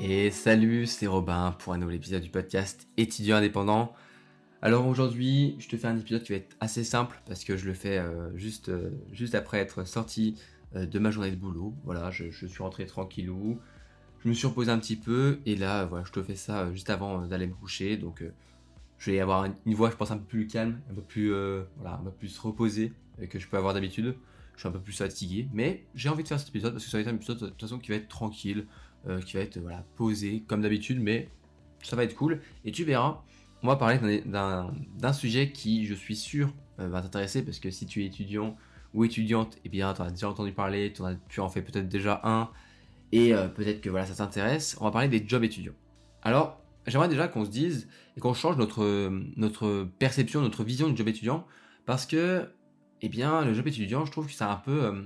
Et salut, c'est Robin pour un nouvel épisode du podcast étudiant indépendant. Alors aujourd'hui, je te fais un épisode qui va être assez simple parce que je le fais euh, juste, euh, juste après être sorti euh, de ma journée de boulot. Voilà, je, suis rentré tranquillou. Je me suis reposé un petit peu et là, voilà, je te fais ça juste avant d'aller me coucher. Donc je vais avoir une voix, je pense, un peu plus calme, un peu plus, voilà, un peu plus reposée que je peux avoir d'habitude. Je suis un peu plus fatigué, mais j'ai envie de faire cet épisode parce que ça va être un épisode de toute façon qui va être tranquille, qui va être voilà, posé comme d'habitude, mais ça va être cool. Et tu verras, on va parler d'un sujet qui, je suis sûr, euh, va t'intéresser parce que si tu es étudiant ou étudiante, eh bien, tu as déjà entendu parler, tu en fais peut-être déjà un, et euh, peut-être que voilà, ça t'intéresse. On va parler des jobs étudiants. Alors, j'aimerais déjà qu'on se dise et qu'on change notre, perception, notre vision du job étudiant, parce que, eh bien, le job étudiant, je trouve que c'est un peu euh,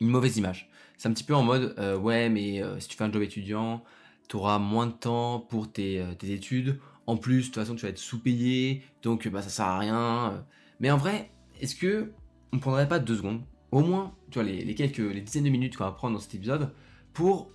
une mauvaise image. C'est un petit peu en mode, ouais, mais si tu fais un job étudiant, tu auras moins de temps pour tes, tes études en plus, de toute façon, tu vas être sous-payé, donc bah, ça sert à rien. Mais en vrai, est-ce que on prendrait pas deux secondes, au moins, tu vois, les, quelques, les dizaines de minutes qu'on va prendre dans cet épisode, pour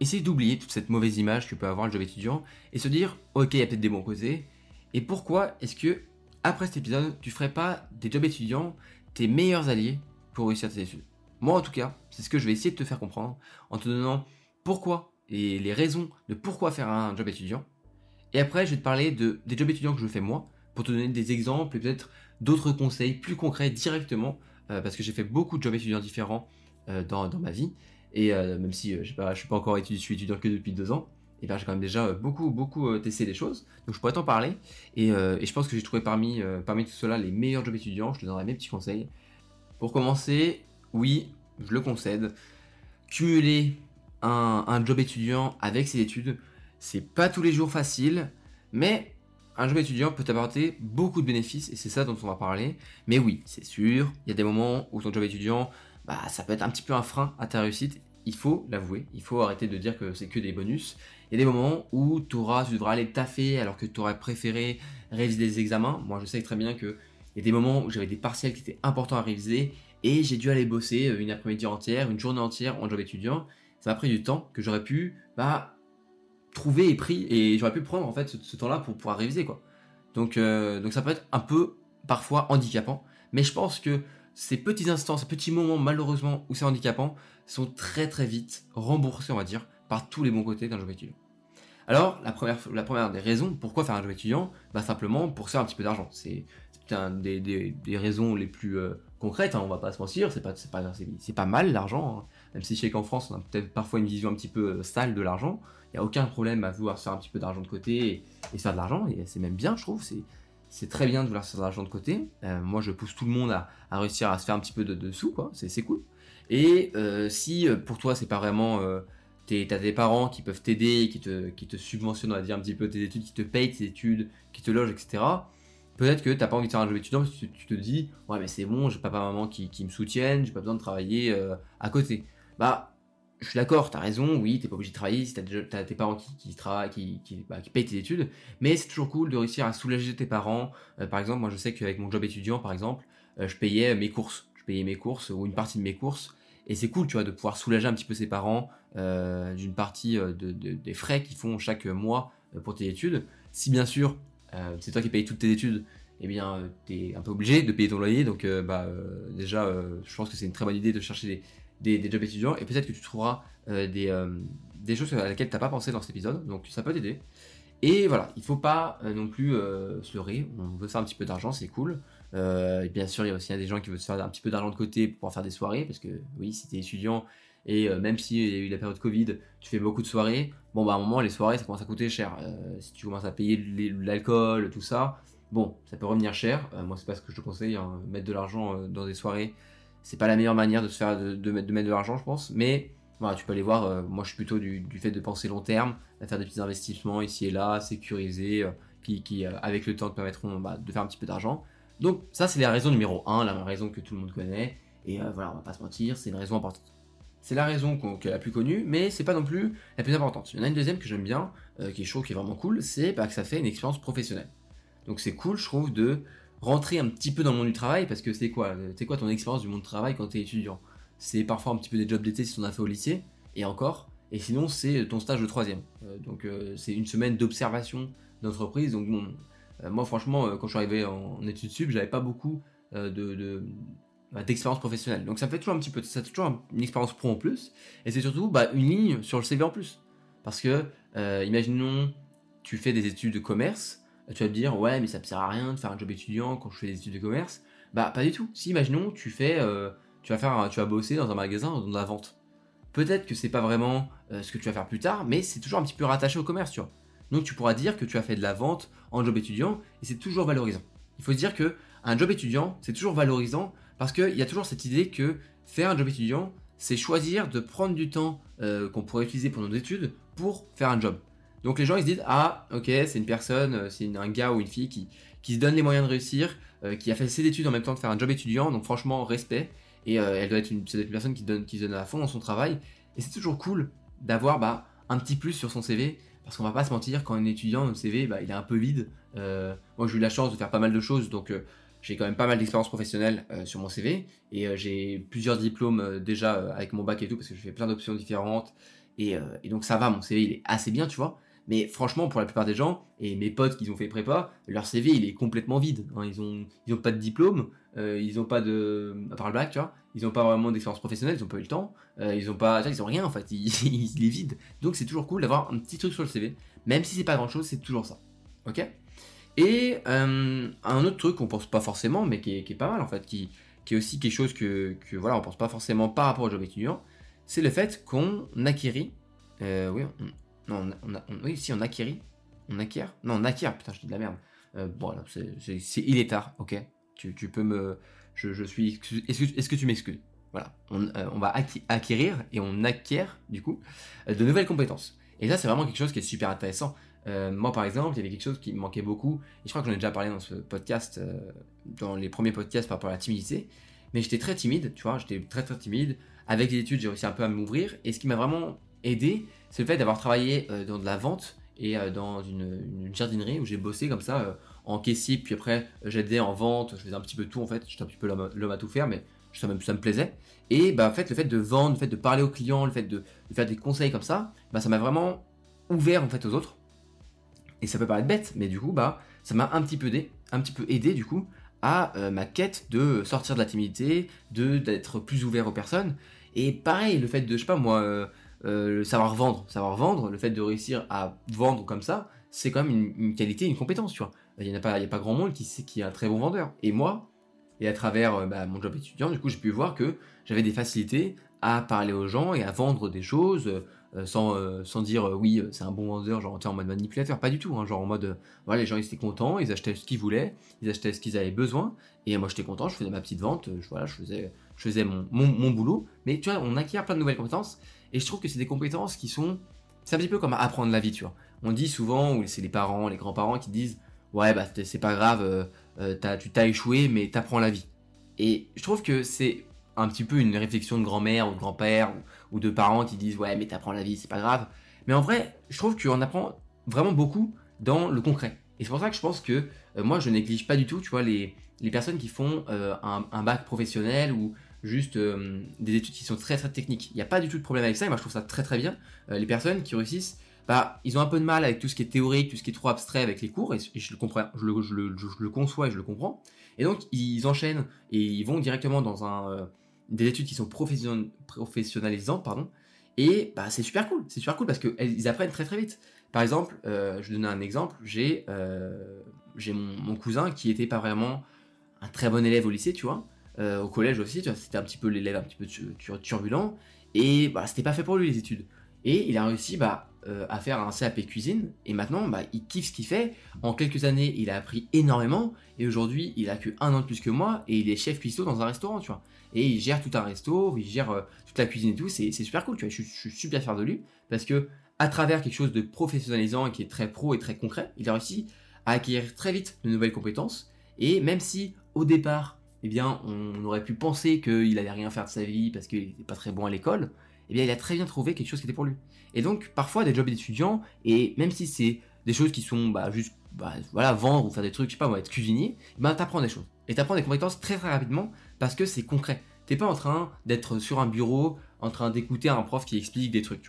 essayer d'oublier toute cette mauvaise image que peut avoir le job étudiant et se dire, ok, il y a peut-être des bons côtés. Et pourquoi est-ce que, après cet épisode, tu ferais pas des jobs étudiants tes meilleurs alliés pour réussir tes études? Moi, en tout cas, c'est ce que je vais essayer de te faire comprendre en te donnant pourquoi et les raisons de pourquoi faire un job étudiant et après, je vais te parler de, des jobs étudiants que je fais moi, pour te donner des exemples et peut-être d'autres conseils plus concrets directement, euh, parce que j'ai fait beaucoup de jobs étudiants différents euh, dans, ma vie. Et euh, même si je ne suis pas encore étudiant, je suis étudiant que depuis deux ans, et bien j'ai quand même déjà beaucoup, beaucoup testé des choses. Donc je pourrais t'en parler. Et, et, je pense que j'ai trouvé parmi, parmi tout cela les meilleurs jobs étudiants. Je te donnerai mes petits conseils. Pour commencer, oui, je le concède. Cumuler un, job étudiant avec ses études, c'est pas tous les jours facile, mais un job étudiant peut apporter beaucoup de bénéfices et c'est ça dont on va parler. Mais oui, c'est sûr, il y a des moments où ton job étudiant, bah, ça peut être un petit peu un frein à ta réussite. Il faut l'avouer, il faut arrêter de dire que c'est que des bonus. Il y a des moments où auras, tu devras aller taffer alors que tu aurais préféré réviser des examens. Moi, je sais très bien que il y a des moments où j'avais des partiels qui étaient importants à réviser et j'ai dû aller bosser une après-midi entière, une journée entière en job étudiant. Ça m'a pris du temps que j'aurais pu bah, trouvé et pris et j'aurais pu prendre en fait ce, temps-là pour pouvoir réviser quoi. Donc euh, donc ça peut être un peu parfois handicapant, mais je pense que ces petits instants, ces petits moments malheureusement où c'est handicapant sont très très vite remboursés on va dire par tous les bons côtés d'un job étudiant. Alors la première la première des raisons pourquoi faire un job étudiant, bah simplement pour faire un petit peu d'argent. C'est un des, des, des, raisons les plus euh, concrètes, hein, on va pas se mentir, c'est pas c'est pas c'est pas mal l'argent. Hein. Même si je sais qu'en France on a peut-être parfois une vision un petit peu euh, sale de l'argent il n'y a aucun problème à vouloir se faire un petit peu d'argent de côté et, faire de l'argent. Et c'est même bien, je trouve. C'est très bien de vouloir se faire de l'argent de côté. Euh, moi, je pousse tout le monde à, réussir à se faire un petit peu de, sous, quoi. C'est cool. Et euh, si euh, pour toi, c'est pas vraiment. T'as des parents qui peuvent t'aider, qui te, qui te subventionnent, on va dire, un petit peu tes études, qui te payent tes études, qui te logent, etc. Peut-être que t'as pas envie de faire un job étudiant parce que tu, te dis, ouais, mais c'est bon, j'ai papa, maman qui, qui me soutiennent, j'ai pas besoin de travailler à côté. Bah, je suis d'accord, t'as raison, oui, t'es pas obligé de travailler si t'as, as tes parents qui, travaillent, qui, qui, bah, qui, payent tes études, mais c'est toujours cool de réussir à soulager tes parents. Euh, par exemple, moi je sais qu'avec mon job étudiant, par exemple, euh, je payais mes courses, je payais mes courses ou une partie de mes courses, et c'est cool, tu vois, de pouvoir soulager un petit peu ses parents euh, d'une partie de, des frais qu'ils font chaque mois pour tes études. Si bien sûr, c'est toi qui payes toutes tes études, eh bien, t'es un peu obligé de payer ton loyer, donc bah déjà, je pense que c'est une très bonne idée de chercher des jobs étudiants. Et peut-être que tu trouveras euh, des, euh, choses à laquelle tu n'as pas pensé dans cet épisode, donc ça peut t'aider. Et voilà, il faut pas euh, non plus se leurrer, on veut faire un petit peu d'argent, c'est cool. et bien sûr, il y a aussi des gens qui veulent se faire un petit peu d'argent de côté pour pouvoir faire des soirées, parce que oui, si tu es étudiant, et même s'il y a eu la période Covid, tu fais beaucoup de soirées, bon bah à un moment, les soirées, ça commence à coûter cher. si tu commences à payer l'alcool, tout ça, bon, ça peut revenir cher. moi, c'est pas ce que je te conseille, hein, mettre de l'argent dans des soirées c'est pas la meilleure manière de se faire de, mettre, de l'argent, je pense. Mais voilà, tu peux aller voir. Euh, moi, je suis plutôt du, fait de penser long terme, à faire des petits investissements ici et là, sécurisés, euh, qui, euh, avec le temps te permettront bah, de faire un petit peu d'argent. Donc ça, c'est la raison numéro 1, la raison que tout le monde connaît. Et voilà, on va pas se mentir, c'est une raison importante. C'est la raison qu'elle a la plus connue, mais c'est pas non plus la plus importante. Il y en a une deuxième que j'aime bien, qui est chaud, qui est vraiment cool, c'est bah, que ça fait une expérience professionnelle. Donc c'est cool, je trouve, de rentrer un petit peu dans le monde du travail parce que c'est quoi C'est quoi ton expérience du monde du travail quand tu es étudiant? C'est parfois un petit peu des jobs d'été si on a fait au lycée et encore. et sinon c'est ton stage de troisième. donc c'est une semaine d'observation d'entreprise. Donc bon, moi franchement, quand je suis arrivé en, études sup, j'avais pas beaucoup de, d'expérience professionnelle. Donc ça fait toujours un petit peu, ça toujours une expérience pro en plus, et c'est surtout bah, une ligne sur le CV en plus. Parce que, imaginons, tu fais des études de commerce, tu vas te dire, ouais, mais ça me sert à rien de faire un job étudiant quand je fais des études de commerce. Bah, pas du tout. Si, imaginons, tu fais, euh, tu vas faire, tu vas bosser dans un magasin dans la vente. Peut-être que c'est pas vraiment euh, ce que tu vas faire plus tard, mais c'est toujours un petit peu rattaché au commerce, tu vois. Donc, tu pourras dire que tu as fait de la vente en job étudiant et c'est toujours valorisant. Il faut se dire que un job étudiant, c'est toujours valorisant parce qu'il y a toujours cette idée que faire un job étudiant, c'est choisir de prendre du temps euh, qu'on pourrait utiliser pour nos études pour faire un job. Donc les gens ils se disent ah ok c'est une personne, euh, c'est un gars ou une fille qui, qui se donne les moyens de réussir, euh, qui a fait ses études en même temps que faire un job étudiant, donc franchement respect. Et elle doit être une, une personne qui donne, qui donne à fond dans son travail. Et c'est toujours cool d'avoir bah, un petit plus sur son CV, parce qu'on va pas se mentir, quand un étudiant, notre CV, bah, il est un peu vide. moi j'ai eu la chance de faire pas mal de choses, donc j'ai quand même pas mal d'expérience professionnelle sur mon CV, et j'ai plusieurs diplômes déjà avec mon bac et tout, parce que je fais plein d'options différentes. Et, donc ça va, mon CV il est assez bien, tu vois. Mais franchement, pour la plupart des gens, et mes potes qui ont fait prépa, leur CV il est complètement vide. Hein. Ils ont ils ont pas de diplôme, euh, ils ont pas de à part le bac, tu vois. Ils ont pas vraiment d'expérience professionnelle, ils ont pas eu le temps, euh, ils ont pas, ils ont rien en fait. Il est vide. Donc c'est toujours cool d'avoir un petit truc sur le CV, même si c'est pas grand chose, c'est toujours ça. Ok? Et euh, un autre truc qu'on pense pas forcément, mais qui est, pas mal en fait, qui, est aussi quelque chose que, que voilà, on pense pas forcément par rapport au job étudiant, c'est le fait qu'on acquérit, oui, non, on, oui, si, on acquérit. On acquiert Non, on acquiert, putain, je dis de la merde. Euh, bon, c'est, il est tard, ok tu, peux me. Je, je suis. Est-ce que, tu m'excuses? Voilà. On, euh, on, va acquérir et on acquiert, du coup, euh, de nouvelles compétences. Et ça, c'est vraiment quelque chose qui est super intéressant. Moi, par exemple, il y avait quelque chose qui me manquait beaucoup. Et je crois que j'en ai déjà parlé dans ce podcast, dans les premiers podcasts par rapport à la timidité. Mais j'étais très timide, tu vois, j'étais très très timide. Avec les études, j'ai réussi un peu à m'ouvrir. Et ce qui m'a vraiment aidé, c'est le fait d'avoir travaillé euh, dans de la vente et euh, dans une, jardinerie où j'ai bossé comme ça euh, en caissier, puis après j'aidais en vente, je faisais un petit peu tout en fait, j'étais un petit peu l'homme à tout faire, mais ça me, ça me plaisait. Et bah, en fait, le fait de vendre, le fait de parler aux clients, le fait de, faire des conseils comme ça, bah, ça m'a vraiment ouvert en fait aux autres. Et ça peut paraître bête, mais du coup, bah, ça m'a un petit peu aidé, du coup à ma quête de sortir de la timidité, de d'être plus ouvert aux personnes. Et pareil, le fait de, je sais pas moi, euh, le savoir vendre, savoir vendre, le fait de réussir à vendre comme ça, c'est quand même une, qualité, une compétence, tu vois. Il n'y a, pas, grand monde qui, sait, qui est un très bon vendeur. Et moi, et à travers euh, bah, mon job étudiant, du coup, j'ai pu voir que j'avais des facilités à parler aux gens et à vendre des choses euh, sans, sans dire oui, c'est un bon vendeur, genre en mode manipulateur, pas du tout, hein, genre en mode voilà, les gens ils étaient contents, ils achetaient ce qu'ils voulaient, ils achetaient ce qu'ils avaient besoin, et moi j'étais content, je faisais ma petite vente, je, voilà, je faisais, je faisais mon, mon, boulot, mais tu vois, on acquiert plein de nouvelles compétences, et je trouve que c'est des compétences qui sont. C'est un petit peu comme apprendre la vie, tu vois. On dit souvent, ou c'est les parents, les grands-parents qui disent Ouais, bah c'est pas grave, euh, euh, tu t'as échoué, mais t'apprends la vie. Et je trouve que c'est un petit peu une réflexion de grand-mère ou de grand-père de parents qui disent Ouais, mais t'apprends la vie, c'est pas grave. Mais en vrai, je trouve qu'on apprend vraiment beaucoup dans le concret. Et c'est pour ça que je pense que euh, moi, je néglige pas du tout, tu vois, les, les personnes qui font un, un, bac professionnel ou juste euh, des études qui sont très très techniques. Il n'y a pas du tout de problème avec ça, et moi je trouve ça très très bien. Euh, les personnes qui réussissent, bah, ils ont un peu de mal avec tout ce qui est théorique, tout ce qui est trop abstrait avec les cours, et, je le comprends, je le, je, le, conçois et je le comprends. Et donc ils enchaînent et ils vont directement dans un, euh, des études qui sont professionnalisantes, pardon. Et bah, c'est super cool, c'est super cool parce qu'ils apprennent très très vite. Par exemple, je vais donner un exemple, j'ai j'ai mon, cousin qui était pas vraiment un très bon élève au lycée, tu vois, euh, au collège aussi, c'était un petit peu l'élève un petit peu turbulent, et bah, c'était pas fait pour lui les études. Et il a réussi bah, euh, à faire un CAP cuisine, et maintenant bah, il kiffe ce qu'il fait. En quelques années, il a appris énormément, et aujourd'hui il a que un an de plus que moi, et il est chef cuistot dans un restaurant, tu vois. Et il gère tout un resto, il gère euh, toute la cuisine et tout, c'est super cool, tu vois. Je, suis super fier de lui, parce que à travers quelque chose de professionnalisant et qui est très pro et très concret, il a réussi à acquérir très vite de nouvelles compétences, et même si au départ, eh bien, on aurait pu penser qu'il allait rien faire de sa vie parce qu'il n'était pas très bon à l'école, eh bien, il a très bien trouvé quelque chose qui était pour lui. Et donc, parfois, des jobs d'étudiant, et même si c'est des choses qui sont bah, juste, bah, voilà, vendre ou faire des trucs, je sais pas, moi, être cuisinier, ben, t'apprends des choses. Et t'apprends des compétences très très rapidement parce que c'est concret. T'es pas en train d'être sur un bureau, en train d'écouter un prof qui explique des trucs,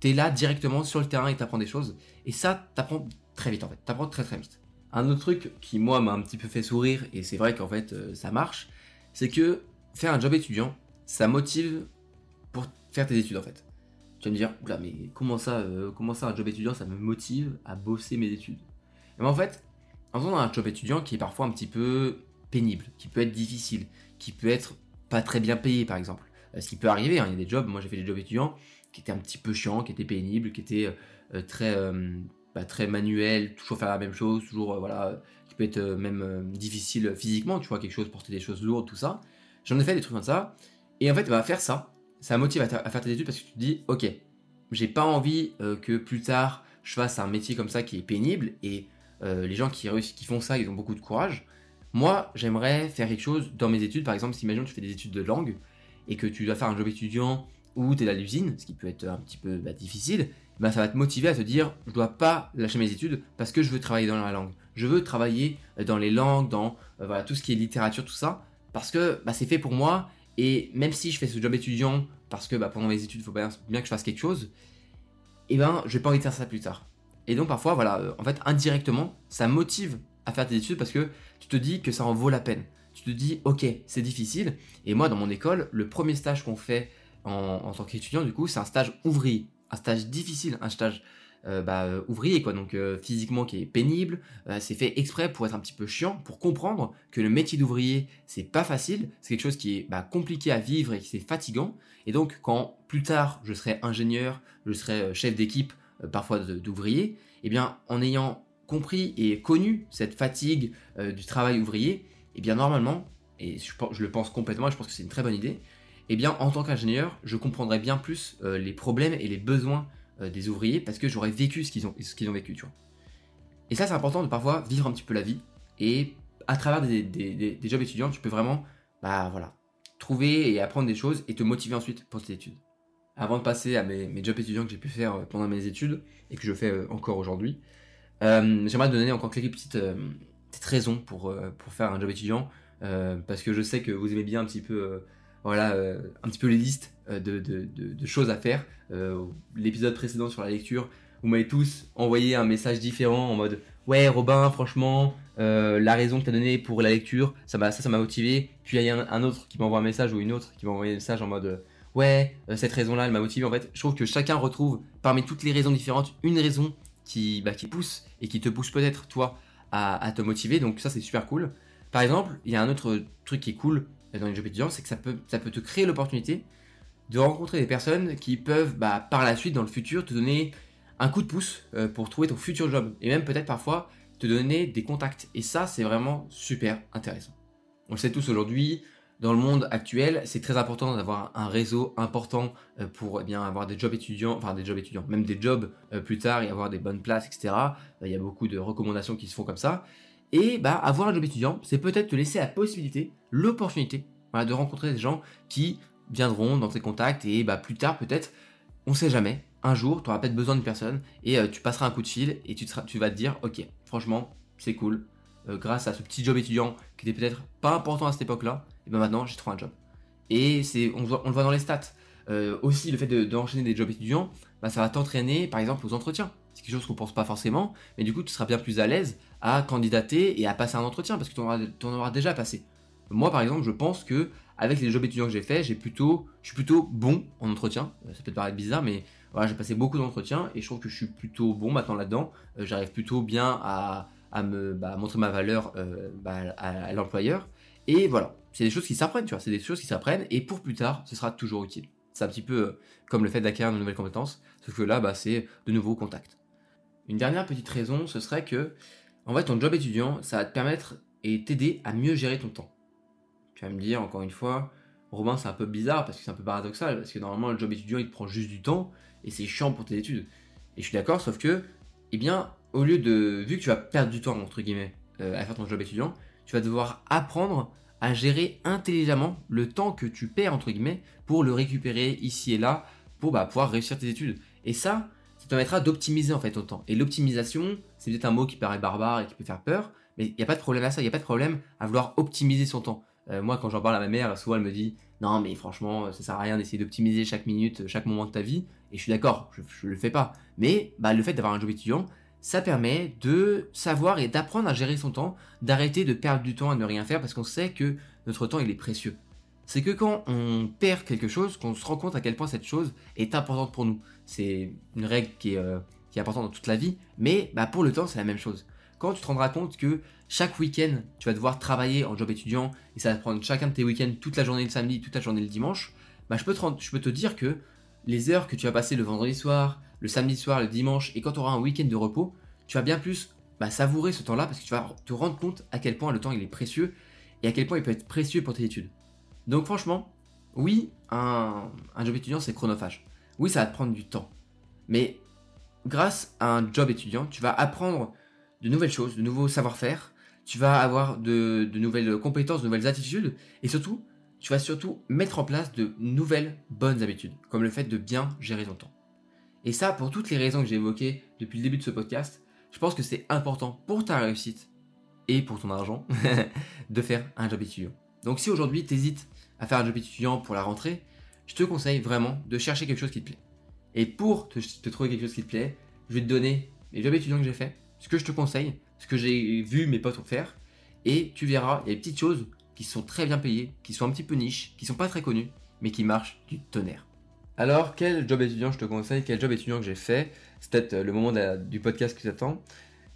tu es là directement sur le terrain et tu apprends des choses. Et ça, tu apprends très vite en fait. Tu apprends très très vite. Un autre truc qui moi m'a un petit peu fait sourire, et c'est vrai qu'en fait euh, ça marche, c'est que faire un job étudiant, ça motive pour tes études en fait. Tu vas me dire, oula, mais comment ça, euh, comment ça un job étudiant, ça me motive à bosser mes études? Et ben en fait, en faisant un job étudiant qui est parfois un petit peu pénible, qui peut être difficile, qui peut être pas très bien payé par exemple. Euh, ce qui peut arriver, hein, il y a des jobs, moi j'ai fait des jobs étudiants qui étaient un petit peu chiants, qui étaient pénibles, qui étaient euh, très, bah, très manuels, toujours faire la même chose, toujours, voilà, qui peut être même difficile physiquement, tu vois, quelque chose, porter des choses lourdes, tout ça. J'en ai fait des trucs comme ça. Et en fait, bah, faire ça, ça motive à, faire tes études parce que tu te dis, ok, j'ai pas envie euh, que plus tard je fasse un métier comme ça qui est pénible et euh, les gens qui qui font ça, ils ont beaucoup de courage. Moi, j'aimerais faire quelque chose dans mes études. Par exemple, si imagine tu fais des études de langue et que tu dois faire un job étudiant ou tu es à l'usine, ce qui peut être un petit peu bah, difficile, bah, ça va te motiver à te dire je dois pas lâcher mes études parce que je veux travailler dans la langue. Je veux travailler dans les langues, dans euh, voilà, tout ce qui est littérature, tout ça, parce que bah, c'est fait pour moi et même si je fais ce job étudiant, parce que bah, pendant mes études, il faut bien, que je fasse quelque chose, et eh ben, pas envie de faire ça plus tard. Et donc parfois, voilà, euh, en fait, indirectement, ça motive à faire tes études parce que tu te dis que ça en vaut la peine. Tu te dis, ok, c'est difficile. Et moi, dans mon école, le premier stage qu'on fait en, en tant qu'étudiant, du coup, c'est un stage ouvrier. Un stage difficile, un stage euh, bah, euh, ouvrier, quoi, donc euh, physiquement qui est pénible. c'est fait exprès pour être un petit peu chiant, pour comprendre que le métier d'ouvrier, c'est pas facile, c'est quelque chose qui est bah, compliqué à vivre et qui c'est fatigant. Et donc, quand plus tard je serai ingénieur, je serai chef d'équipe, parfois d'ouvrier, eh bien, en ayant compris et connu cette fatigue du travail ouvrier, eh bien, normalement, et je, le pense complètement, je pense que c'est une très bonne idée, eh bien, en tant qu'ingénieur, je comprendrai bien plus les problèmes et les besoins euh, des ouvriers parce que j'aurais vécu ce qu'ils ont, ont vécu, tu vois. Et ça, c'est important de parfois vivre un petit peu la vie. Et à travers des, des, jobs étudiants, tu peux vraiment, bah voilà, trouver et apprendre des choses et te motiver ensuite pour tes études. Avant de passer à mes, jobs étudiants que j'ai pu faire euh, pendant mes études et que je fais euh, encore aujourd'hui, j'aimerais te donner encore quelques petites, petites raisons pour, pour faire un job étudiant parce que je sais que vous aimez bien un petit peu voilà, euh, un petit peu les listes euh, de, choses à faire. Euh, l'épisode précédent sur la lecture, vous m'avez tous envoyé un message différent en mode Ouais, Robin, franchement, la raison que tu as donnée pour la lecture, ça m'a ça, m'a motivé. Puis il y a un, autre qui m'envoie un message ou une autre qui m'envoie un message en mode Ouais, cette raison-là, elle m'a motivé. En fait, je trouve que chacun retrouve parmi toutes les raisons différentes une raison qui, bah, qui pousse et qui te pousse peut-être, toi, à, à te motiver. Donc ça, c'est super cool. Par exemple, il y a un autre truc qui est cool dans les jobs étudiants, c'est que ça peut, ça peut te créer l'opportunité de rencontrer des personnes qui peuvent bah, par la suite, dans le futur, te donner un coup de pouce euh, pour trouver ton futur job. Et même peut-être parfois te donner des contacts. Et ça, c'est vraiment super intéressant. On le sait tous aujourd'hui, dans le monde actuel, c'est très important d'avoir un réseau important euh, pour eh bien avoir des jobs étudiants, enfin des jobs étudiants, même des jobs euh, plus tard et avoir des bonnes places, etc. Il y a beaucoup de recommandations qui se font comme ça. Et bah, avoir un job étudiant, c'est peut-être te laisser la possibilité, l'opportunité, de rencontrer des gens qui viendront dans tes contacts et bah, plus tard, peut-être, on sait jamais, un jour, tu auras peut-être besoin d'une personne et euh, tu passeras un coup de fil et tu, vas te dire, ok, franchement, c'est cool, euh, grâce à ce petit job étudiant qui était peut-être pas important à cette époque-là, et ben maintenant j'ai trouvé un job. Et c'est, on, on, le voit dans les stats. Euh, aussi, le fait d'enchaîner des jobs étudiants, bah, ça va t'entraîner par exemple aux entretiens. C'est quelque chose qu'on pense pas forcément, mais du coup, tu seras bien plus à l'aise à candidater et à passer un entretien parce que tu en, auras déjà passé. Moi, par exemple, je pense que avec les jobs étudiants que j'ai fait, j'ai plutôt, je suis plutôt bon en entretien. Euh, ça peut paraître bizarre, mais voilà, j'ai passé beaucoup d'entretiens et je trouve que je suis plutôt bon maintenant là-dedans. Euh, j'arrive plutôt bien à, me bah, montrer ma valeur bah, à l'employeur. Et voilà, c'est des choses qui s'apprennent, tu vois, c'est des choses qui s'apprennent et pour plus tard, ce sera toujours utile. C'est un petit peu euh, comme le fait d'acquérir de nouvelles compétences, sauf que là, bah, c'est de nouveaux contacts. Une dernière petite raison, ce serait que, en fait, ton job étudiant, ça va te permettre et t'aider à mieux gérer ton temps. Tu vas me dire, encore une fois, Romain, c'est un peu bizarre parce que c'est un peu paradoxal, parce que normalement, le job étudiant, il te prend juste du temps et c'est chiant pour tes études. Et je suis d'accord, sauf que, eh bien, au lieu de, vu que tu vas perdre du temps, entre guillemets, euh, à faire ton job étudiant, tu vas devoir apprendre à gérer intelligemment le temps que tu perds, entre guillemets, pour le récupérer ici et là, pour bah, pouvoir réussir tes études. Et ça, ça permettra d'optimiser en fait ton temps. Et l'optimisation, c'est peut-être un mot qui paraît barbare et qui peut faire peur, mais il n'y a pas de problème à ça, il n'y a pas de problème à vouloir optimiser son temps. moi, quand j'en parle à ma mère, souvent elle me dit non, mais franchement, ça sert à rien d'essayer d'optimiser chaque minute, chaque moment de ta vie. Et je suis d'accord, je, ne le fais pas. Mais bah, le fait d'avoir un job étudiant, ça permet de savoir et d'apprendre à gérer son temps, d'arrêter de perdre du temps à ne rien faire parce qu'on sait que notre temps il est précieux. C'est que quand on perd quelque chose, qu'on se rend compte à quel point cette chose est importante pour nous. C'est une règle qui est, euh, importante dans toute la vie, mais bah, pour le temps c'est la même chose. Quand tu te rendras compte que chaque week-end tu vas devoir travailler en job étudiant et ça va prendre chacun de tes week-ends toute la journée le samedi, toute la journée le dimanche, bah, je, peux te dire que les heures que tu vas passer le vendredi soir, le samedi soir, le dimanche, et quand tu auras un week-end de repos, tu vas bien plus bah, savourer ce temps-là parce que tu vas te rendre compte à quel point le temps est précieux et à quel point il peut être précieux pour tes études. Donc franchement, oui, un, job étudiant c'est chronophage. Oui, ça va te prendre du temps. Mais grâce à un job étudiant, tu vas apprendre de nouvelles choses, de nouveaux savoir-faire, tu vas avoir de, de, nouvelles compétences, de nouvelles attitudes, et surtout, tu vas surtout mettre en place de nouvelles bonnes habitudes, comme le fait de bien gérer ton temps. Et ça, pour toutes les raisons que j'ai évoquées depuis le début de ce podcast, je pense que c'est important pour ta réussite et pour ton argent de faire un job étudiant. Donc si aujourd'hui tu hésites à faire un job étudiant pour la rentrée, je te conseille vraiment de chercher quelque chose qui te plaît. Et pour te, trouver quelque chose qui te plaît, je vais te donner les jobs étudiants que j'ai fait, ce que je te conseille, ce que j'ai vu mes potes faire, et tu verras, il y a des petites choses qui sont très bien payées, qui sont un petit peu niches, qui sont pas très connues, mais qui marchent du tonnerre. Alors, quel job étudiant je te conseille Quel job étudiant que j'ai fait C'est peut-être euh, le moment du podcast qui t'attend.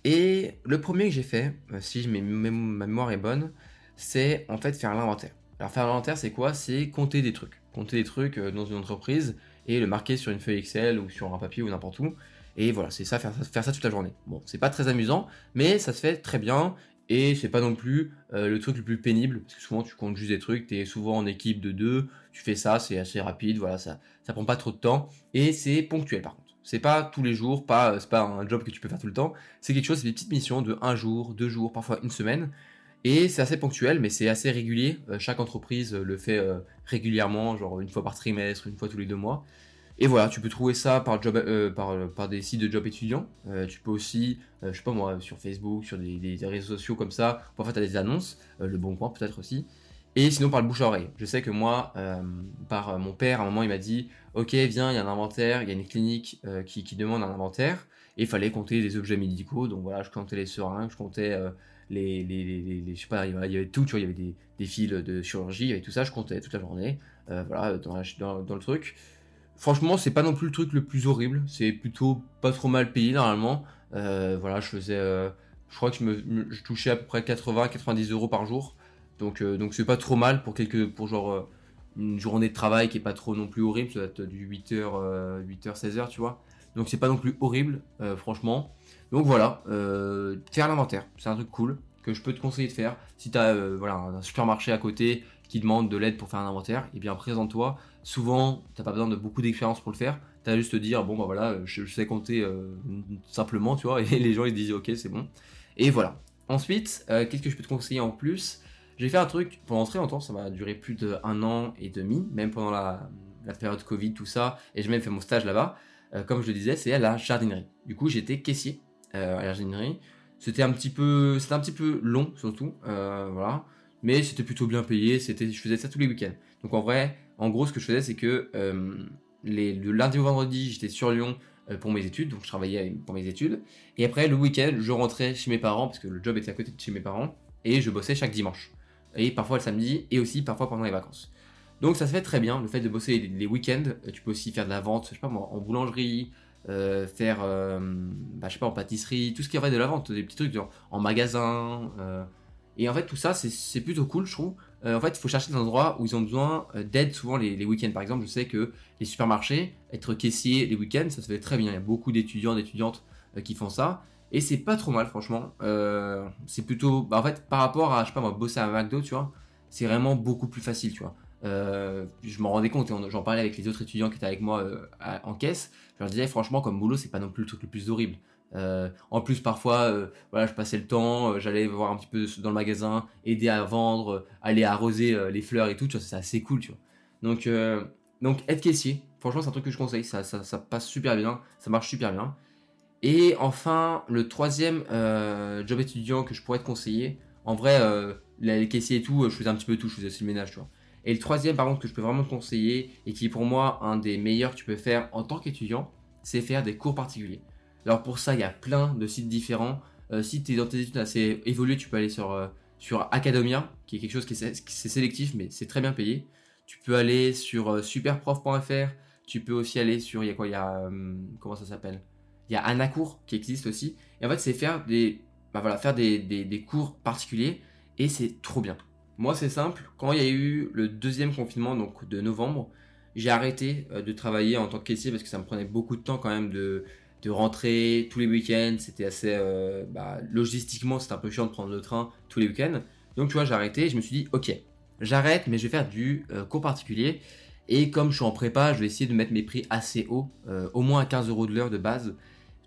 Et le premier que j'ai fait, euh, si ma mémoire est bonne, c'est en fait faire l'inventaire. Alors faire l'inventaire, c'est quoi? C'est compter des trucs. Compter des trucs euh, dans une entreprise et le marquer sur une feuille Excel ou sur un papier ou n'importe où. Et voilà, c'est ça faire, ça toute la journée. Bon, c'est pas très amusant, mais ça se fait très bien et c'est pas non plus euh, le truc le plus pénible, parce que souvent tu comptes juste des trucs, tu es souvent en équipe de deux, tu fais ça, c'est assez rapide, voilà, ça, ça prend pas trop de temps, et c'est ponctuel par contre. C'est pas tous les jours, pas, c'est pas un job que tu peux faire tout le temps, c'est quelque chose, c'est des petites missions de un jour, deux jours, parfois une semaine, et c'est assez ponctuel, mais c'est assez régulier. Euh, chaque entreprise le fait euh, régulièrement, genre une fois par trimestre, une fois tous les deux mois. Et voilà, tu peux trouver ça par, job, euh, par, des sites de job étudiants. Euh, tu peux aussi, euh, je sais pas moi, sur Facebook, sur des, réseaux sociaux comme ça. Parfois, tu as des annonces, Le Bon Coin peut-être aussi. Et sinon, par le bouche à oreille. Je sais que moi, par mon père, à un moment, il m'a dit Ok, viens, il y a un inventaire, il y a une clinique qui, demande un inventaire. Et il fallait compter des objets médicaux. Donc voilà, je comptais les seringues, je comptais les, les, Je sais pas, il y avait tout, tu vois, il y avait des, des fils de chirurgie, il y avait tout ça, je comptais toute la journée. voilà, dans, dans le truc. Franchement, c'est pas non plus le truc le plus horrible. C'est plutôt pas trop mal payé normalement. Euh, voilà, je faisais. Euh, je crois que je, me, je touchais à peu près 80-90 euros par jour. Donc, euh, donc c'est pas trop mal pour, quelques, pour genre une journée de travail qui est pas trop non plus horrible. Ça doit être du 8h, 8h, 16h, tu vois. Donc c'est pas non plus horrible, franchement. Donc voilà, faire l'inventaire, c'est un truc cool que je peux te conseiller de faire. Si tu as voilà, un supermarché à côté qui demande de l'aide pour faire un inventaire, eh bien présente-toi. Souvent, t'as pas besoin de beaucoup d'expérience pour le faire. Tu as juste te dire, bon bah voilà, je, sais compter euh, simplement, tu vois, et les gens ils disent, ok, c'est bon. Et voilà. Ensuite, euh, qu'est-ce que je peux te conseiller en plus? J'ai fait un truc pendant très longtemps, ça m'a duré plus d'un an et demi, même pendant la, période Covid, tout ça, et j'ai même fait mon stage là-bas. Euh, comme je le disais, c'est à la jardinerie. Du coup, j'étais caissier à la jardinerie. C'était un petit peu, c'était un petit peu long surtout, voilà mais c'était plutôt bien payé. C'était, je faisais ça tous les week-ends. Donc en vrai, en gros, ce que je faisais, c'est que euh, les, le lundi au vendredi, j'étais sur Lyon euh, pour mes études, donc je travaillais pour mes études. Et après, le week-end, je rentrais chez mes parents, parce que le job était à côté de chez mes parents, et je bossais chaque dimanche. Et parfois le samedi, et aussi parfois pendant les vacances. Donc ça se fait très bien, le fait de bosser les, week-ends. Euh, tu peux aussi faire de la vente, je sais pas moi, en boulangerie, faire, bah, je sais pas, en pâtisserie, tout ce qui est en fait de la vente, des petits trucs genre en magasin. Et en fait, tout ça, c'est plutôt cool, je trouve. Euh, en fait, il faut chercher des endroits où ils ont besoin euh, d'aide souvent les, week-ends. Par exemple, je sais que les supermarchés, être caissier les week-ends, ça se fait très bien. Il y a beaucoup d'étudiants, d'étudiantes euh, qui font ça. Et c'est pas trop mal, franchement. c'est plutôt. Bah, en fait, par rapport à, je sais pas moi, bosser à McDo, tu vois, c'est vraiment beaucoup plus facile, tu vois. Je m'en rendais compte et j'en parlais avec les autres étudiants qui étaient avec moi en caisse. Je leur disais, franchement, comme boulot, c'est pas non plus le truc le plus horrible. Euh, en plus, parfois, euh, voilà, je passais le temps, euh, j'allais voir un petit peu dans le magasin, aider à vendre, aller arroser les fleurs et tout, c'est assez cool, tu vois. Donc, donc être caissier, franchement, c'est un truc que je conseille, ça, ça, passe super bien, ça marche super bien. Et enfin, le troisième job étudiant que je pourrais te conseiller, En vrai, les caissiers et tout, je faisais un petit peu tout, je faisais aussi le ménage, tu vois. Et le troisième, par contre, que je peux vraiment te conseiller et qui est pour moi un des meilleurs que tu peux faire en tant qu'étudiant, c'est faire des cours particuliers. Alors pour ça, il y a plein de sites différents. Euh, si tu es dans tes études assez évoluées, tu peux aller sur, euh, sur Academia, qui est quelque chose qui est, sélectif, mais c'est très bien payé. Tu peux aller sur euh, superprof.fr. Tu peux aussi aller sur, il y a quoi, il y a, comment ça s'appelle? Il y a Anacours qui existe aussi. Et en fait, c'est faire des, bah voilà, faire des, des cours particuliers et c'est trop bien. Moi, c'est simple. Quand il y a eu le deuxième confinement, donc de novembre, j'ai arrêté euh, de travailler en tant que caissier parce que ça me prenait beaucoup de temps quand même de, rentrer tous les week-ends. C'était assez. Euh, bah, logistiquement, c'était un peu chiant de prendre le train tous les week-ends. Donc, tu vois, j'ai arrêté. Je me suis dit, ok, j'arrête, mais je vais faire du euh, cours particulier. Et comme je suis en prépa, je vais essayer de mettre mes prix assez haut, au moins à 15 euros de l'heure de base.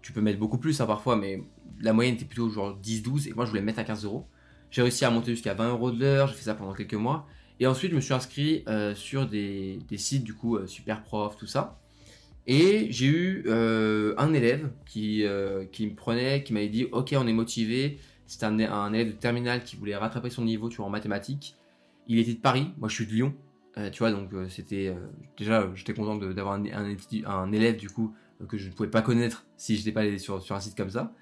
Tu peux mettre beaucoup plus hein, parfois, mais la moyenne était plutôt genre 10-12 et moi je voulais mettre à 15 euros. J'ai réussi à monter jusqu'à 20 euros de l'heure, j'ai fait ça pendant quelques mois. Et ensuite, je me suis inscrit euh, sur des, sites, du coup, euh, super prof, tout ça. Et j'ai eu euh, un élève qui, qui me prenait, qui m'avait dit Ok, on est motivé. C'était un, élève de terminale qui voulait rattraper son niveau tu en mathématiques. Il était de Paris, moi je suis de Lyon. tu vois, donc c'était. déjà, j'étais content d'avoir un, un, élève, du coup, que je ne pouvais pas connaître si je n'étais pas allé sur, sur un site comme ça.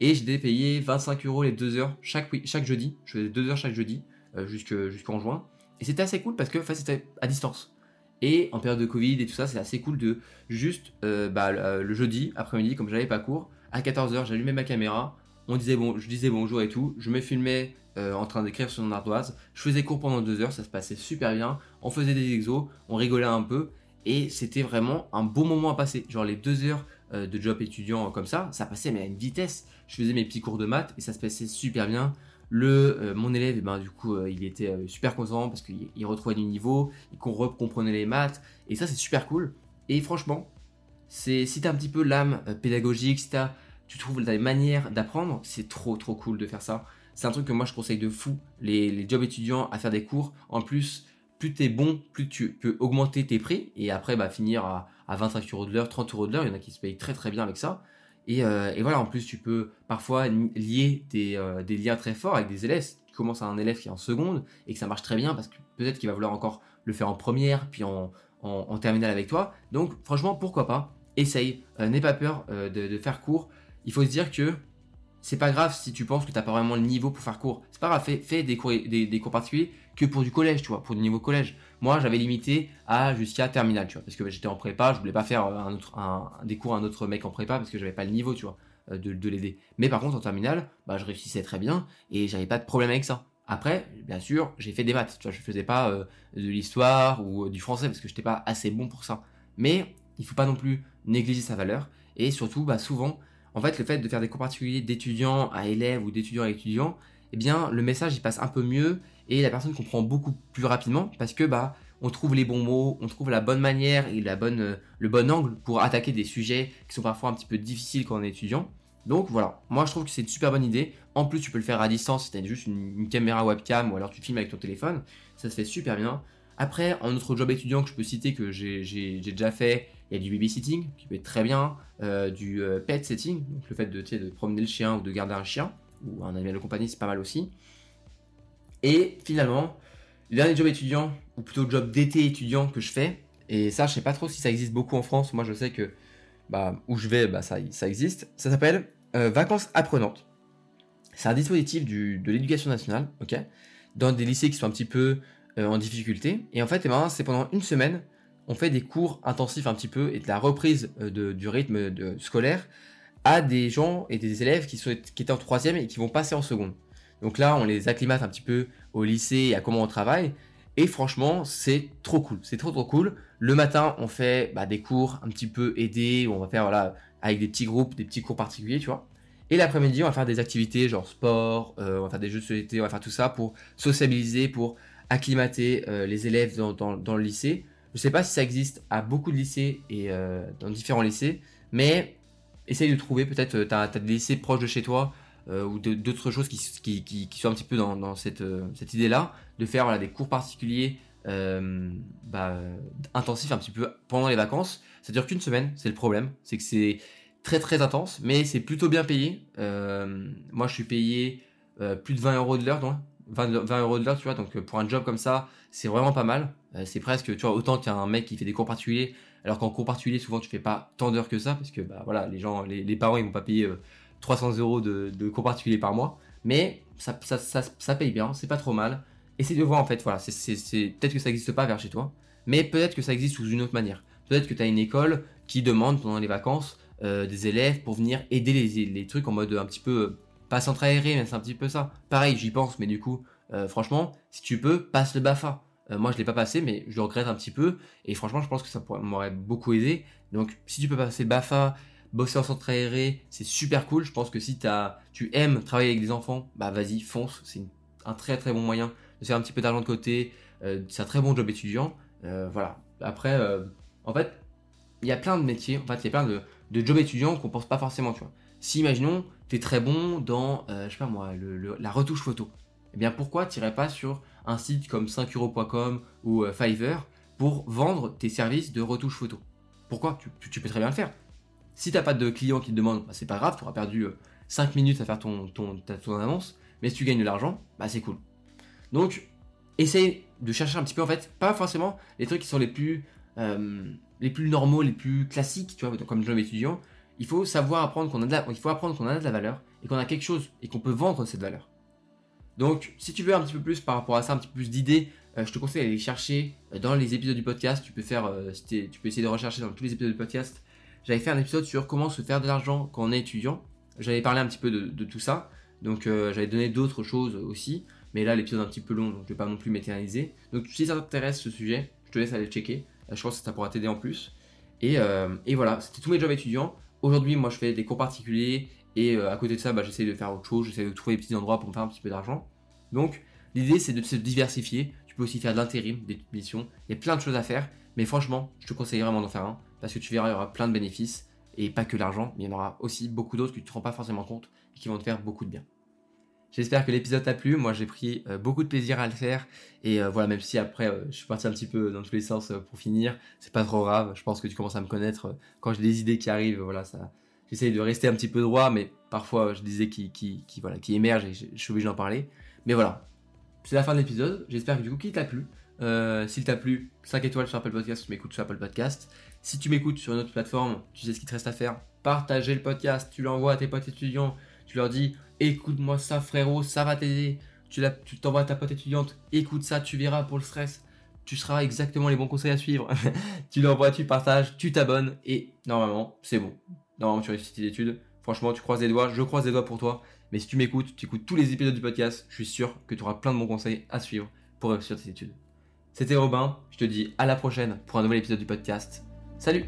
Et j'ai payé 25 euros les 2 heures chaque, chaque jeudi. Je faisais 2 heures chaque jeudi euh, jusqu'en juin. Et c'était assez cool parce que c'était à distance. Et en période de Covid et tout ça, c'est assez cool de juste euh, bah, euh, le, jeudi après-midi, comme j'avais pas cours, à 14h, j'allumais ma caméra, on disait bon, je disais bonjour et tout, je me filmais en train d'écrire sur mon ardoise, je faisais cours pendant 2 heures, ça se passait super bien, on faisait des exos, on rigolait un peu, et c'était vraiment un beau moment à passer. Genre les 2 heures euh, de job étudiant comme ça, ça passait mais à une vitesse. Je faisais mes petits cours de maths et ça se passait super bien. Le, euh, mon élève, eh ben, du coup, euh, il était super content parce qu'il retrouvait du niveau, il comprenait les maths et ça c'est super cool. Et franchement, c'est si t'as un petit peu l'âme pédagogique, si as, tu trouves des manières d'apprendre, c'est trop trop cool de faire ça. C'est un truc que moi je conseille de fou, les, les jobs étudiants à faire des cours. En plus, plus tu es bon, plus tu peux augmenter tes prix et après bah, finir à, à 25 euros de l'heure, 30 euros de l'heure. Il y en a qui se payent très très bien avec ça. Et, euh, voilà, en plus, tu peux parfois lier euh, des, liens très forts avec des élèves. Tu commences à un élève qui est en seconde et que ça marche très bien parce que peut-être qu'il va vouloir encore le faire en première, puis en, en, terminale avec toi. Donc, franchement, pourquoi pas? Essaye, euh, n'aie pas peur de, de, faire court. Il faut se dire que c'est pas grave si tu penses que tu n'as pas vraiment le niveau pour faire court. C'est pas grave, fais, des, cours, cours particuliers que pour du collège, tu vois, pour du niveau collège. Moi, j'avais limité à jusqu'à terminale, tu vois, parce que j'étais en prépa, je voulais pas faire un autre, des cours à un autre mec en prépa parce que j'avais pas le niveau, tu vois, euh, de, l'aider. Mais par contre, en terminale, bah, je réussissais très bien et j'avais pas de problème avec ça. Après, bien sûr, j'ai fait des maths, tu vois, je faisais pas euh, de l'histoire ou euh, du français parce que j'étais pas assez bon pour ça. Mais il faut pas non plus négliger sa valeur et surtout, bah, souvent, en fait, le fait de faire des cours particuliers d'étudiants à élèves ou d'étudiants à étudiants, eh bien, le message il passe un peu mieux et la personne comprend beaucoup plus rapidement parce que bah on trouve les bons mots, on trouve la bonne manière et la bonne, euh, le bon angle pour attaquer des sujets qui sont parfois un petit peu difficiles quand on est étudiant. Donc voilà, moi je trouve que c'est une super bonne idée. En plus, tu peux le faire à distance si tu as juste une, caméra webcam ou alors tu filmes avec ton téléphone. Ça se fait super bien. Après, en autre job étudiant que je peux citer que j'ai déjà fait, il y a du babysitting qui peut être très bien, euh, du euh, pet setting, donc le fait de, de promener le chien ou de garder un chien ou un animal de compagnie, c'est pas mal aussi. Et finalement, le dernier job étudiant, ou plutôt job d'été étudiant que je fais, et ça, je sais pas trop si ça existe beaucoup en France. Moi, je sais que bah, où je vais, bah, ça, ça existe. Ça s'appelle euh, Vacances apprenantes. C'est un dispositif de l'éducation nationale, ok, dans des lycées qui sont un petit peu en difficulté. Et en fait, eh ben, c'est pendant une semaine, on fait des cours intensifs un petit peu et de la reprise euh, de, du rythme scolaire à des gens et des élèves qui, sont, qui étaient en troisième et qui vont passer en seconde. Donc là, on les acclimate un petit peu au lycée et à comment on travaille. Et franchement, c'est trop cool. C'est trop trop cool. Le matin, on fait bah, des cours un petit peu aidés, on va faire voilà, avec des petits groupes, des petits cours particuliers, tu vois. Et l'après-midi, on va faire des activités genre sport, euh, on va faire des jeux de société, on va faire tout ça pour sociabiliser, pour acclimater euh, les élèves dans, le lycée. Je sais pas si ça existe à beaucoup de lycées et euh, dans différents lycées, mais essaye de trouver, peut-être tu as, des lycées proches de chez toi euh, ou d'autres choses qui, qui, qui, sont un petit peu dans, cette, idée-là, de faire des cours particuliers bah, intensifs un petit peu pendant les vacances. Ça dure qu'une semaine, c'est le problème, c'est que c'est très très intense, mais c'est plutôt bien payé. moi je suis payé plus de 20 euros de l'heure, 20, 20 euros de l'heure, tu vois. Donc pour un job comme ça, c'est vraiment pas mal. C'est presque, tu vois, autant qu'un mec qui fait des cours particuliers. Alors qu'en cours particulier, souvent tu fais pas tant d'heures que ça parce que bah voilà, les gens, les, parents ils vont pas payer 300 euros de, de cours particuliers par mois. Mais ça, ça, ça, paye bien, c'est pas trop mal. Essaye de voir en fait, voilà, c'est peut-être que ça n'existe pas vers chez toi, mais peut-être que ça existe sous une autre manière. Peut-être que tu as une école qui demande pendant les vacances euh, des élèves pour venir aider les, les, trucs en mode un petit peu, pas centre mais c'est un petit peu ça. Pareil, j'y pense, mais du coup, euh, franchement, si tu peux, passe le BAFA. Euh, moi, je l'ai pas passé, mais je le regrette un petit peu. Et franchement, je pense que ça m'aurait beaucoup aidé. Donc, si tu peux passer BAFA, bosser en centre aéré, c'est super cool. Je pense que si as, tu aimes travailler avec des enfants, bah vas-y, fonce. C'est un très très bon moyen de faire un petit peu d'argent de côté. Euh, c'est un très bon job étudiant. Euh, voilà. Après, en fait, il y a plein de métiers, en fait, il y a plein de, jobs étudiants qu'on pense pas forcément, tu vois. Si, imaginons, tu es très bon dans, je sais pas moi, la retouche photo. Eh bien, pourquoi tu pas sur un site comme 5euros.com ou Fiverr pour vendre tes services de retouche photo? Pourquoi? Tu, peux très bien le faire. Si t'as pas de clients qui te demandent, bah, c'est pas grave, tu auras perdu 5 minutes à faire ton, ton, ton annonce, mais si tu gagnes de l'argent, bah c'est cool. Donc, essaye de chercher un petit peu, en fait, pas forcément les trucs qui sont les plus, euh, les plus normaux, les plus classiques, tu vois, comme jeune étudiant. Il faut savoir apprendre qu'on a il faut apprendre qu'on a de la valeur et qu'on a quelque chose et qu'on peut vendre cette valeur. Donc, si tu veux un petit peu plus par rapport à ça, un petit peu plus d'idées, euh, je te conseille d'aller chercher euh, dans les épisodes du podcast. Tu peux faire, tu peux essayer de rechercher dans tous les épisodes du podcast. J'avais fait un épisode sur comment se faire de l'argent quand on est étudiant. J'avais parlé un petit peu de, tout ça. Donc, j'avais donné d'autres choses aussi. Mais là, l'épisode est un petit peu long, donc je vais pas non plus m'éterniser. Donc si ça t'intéresse ce sujet, je te laisse aller checker. Euh, je pense que ça pourra t'aider en plus. Et, euh, voilà, c'était tous mes jobs étudiants. Aujourd'hui, moi, je fais des cours particuliers. Et euh, à côté de ça, bah, j'essaie de faire autre chose. J'essaie de trouver des petits endroits pour me faire un petit peu d'argent. Donc, l'idée, c'est de se diversifier. Tu peux aussi faire de l'intérim, des missions. Il y a plein de choses à faire. Mais franchement, je te conseille vraiment d'en faire un. Parce que tu verras, il y aura plein de bénéfices. Et pas que l'argent, il y en aura aussi beaucoup d'autres que tu ne te rends pas forcément compte et qui vont te faire beaucoup de bien. J'espère que l'épisode t'a plu. Moi, j'ai pris euh, beaucoup de plaisir à le faire. Et euh, voilà, même si après, je suis parti un petit peu dans tous les sens pour finir, c'est pas trop grave. Je pense que tu commences à me connaître. quand j'ai des idées qui arrivent, voilà, ça, j'essaye de rester un petit peu droit, mais parfois, j'ai des idées qui, qui, voilà, qui émergent et je suis obligé d'en parler. Mais voilà, c'est la fin de l'épisode. J'espère que du coup, qu'il t'a plu. S'il t'a plu, 5 étoiles sur Apple Podcast, tu m'écoutes sur Apple Podcast. Si tu m'écoutes sur une autre plateforme, tu sais ce qu'il te reste à faire. Partager le podcast, tu l'envoies à tes potes étudiants, tu leur dis écoute-moi ça frérot, ça va t'aider. Tu t'envoies à ta pote étudiante, écoute ça, tu verras pour le stress. Tu seras exactement les bons conseils à suivre. tu l'envoies, tu partages, tu t'abonnes et normalement, c'est bon. Normalement, tu réussis tes études. Franchement, tu croises les doigts, je croise les doigts pour toi. Mais si tu m'écoutes, tu écoutes tous les épisodes du podcast, je suis sûr que tu auras plein de bons conseils à suivre pour réussir tes études. C'était Robin, je te dis à la prochaine pour un nouvel épisode du podcast. Salut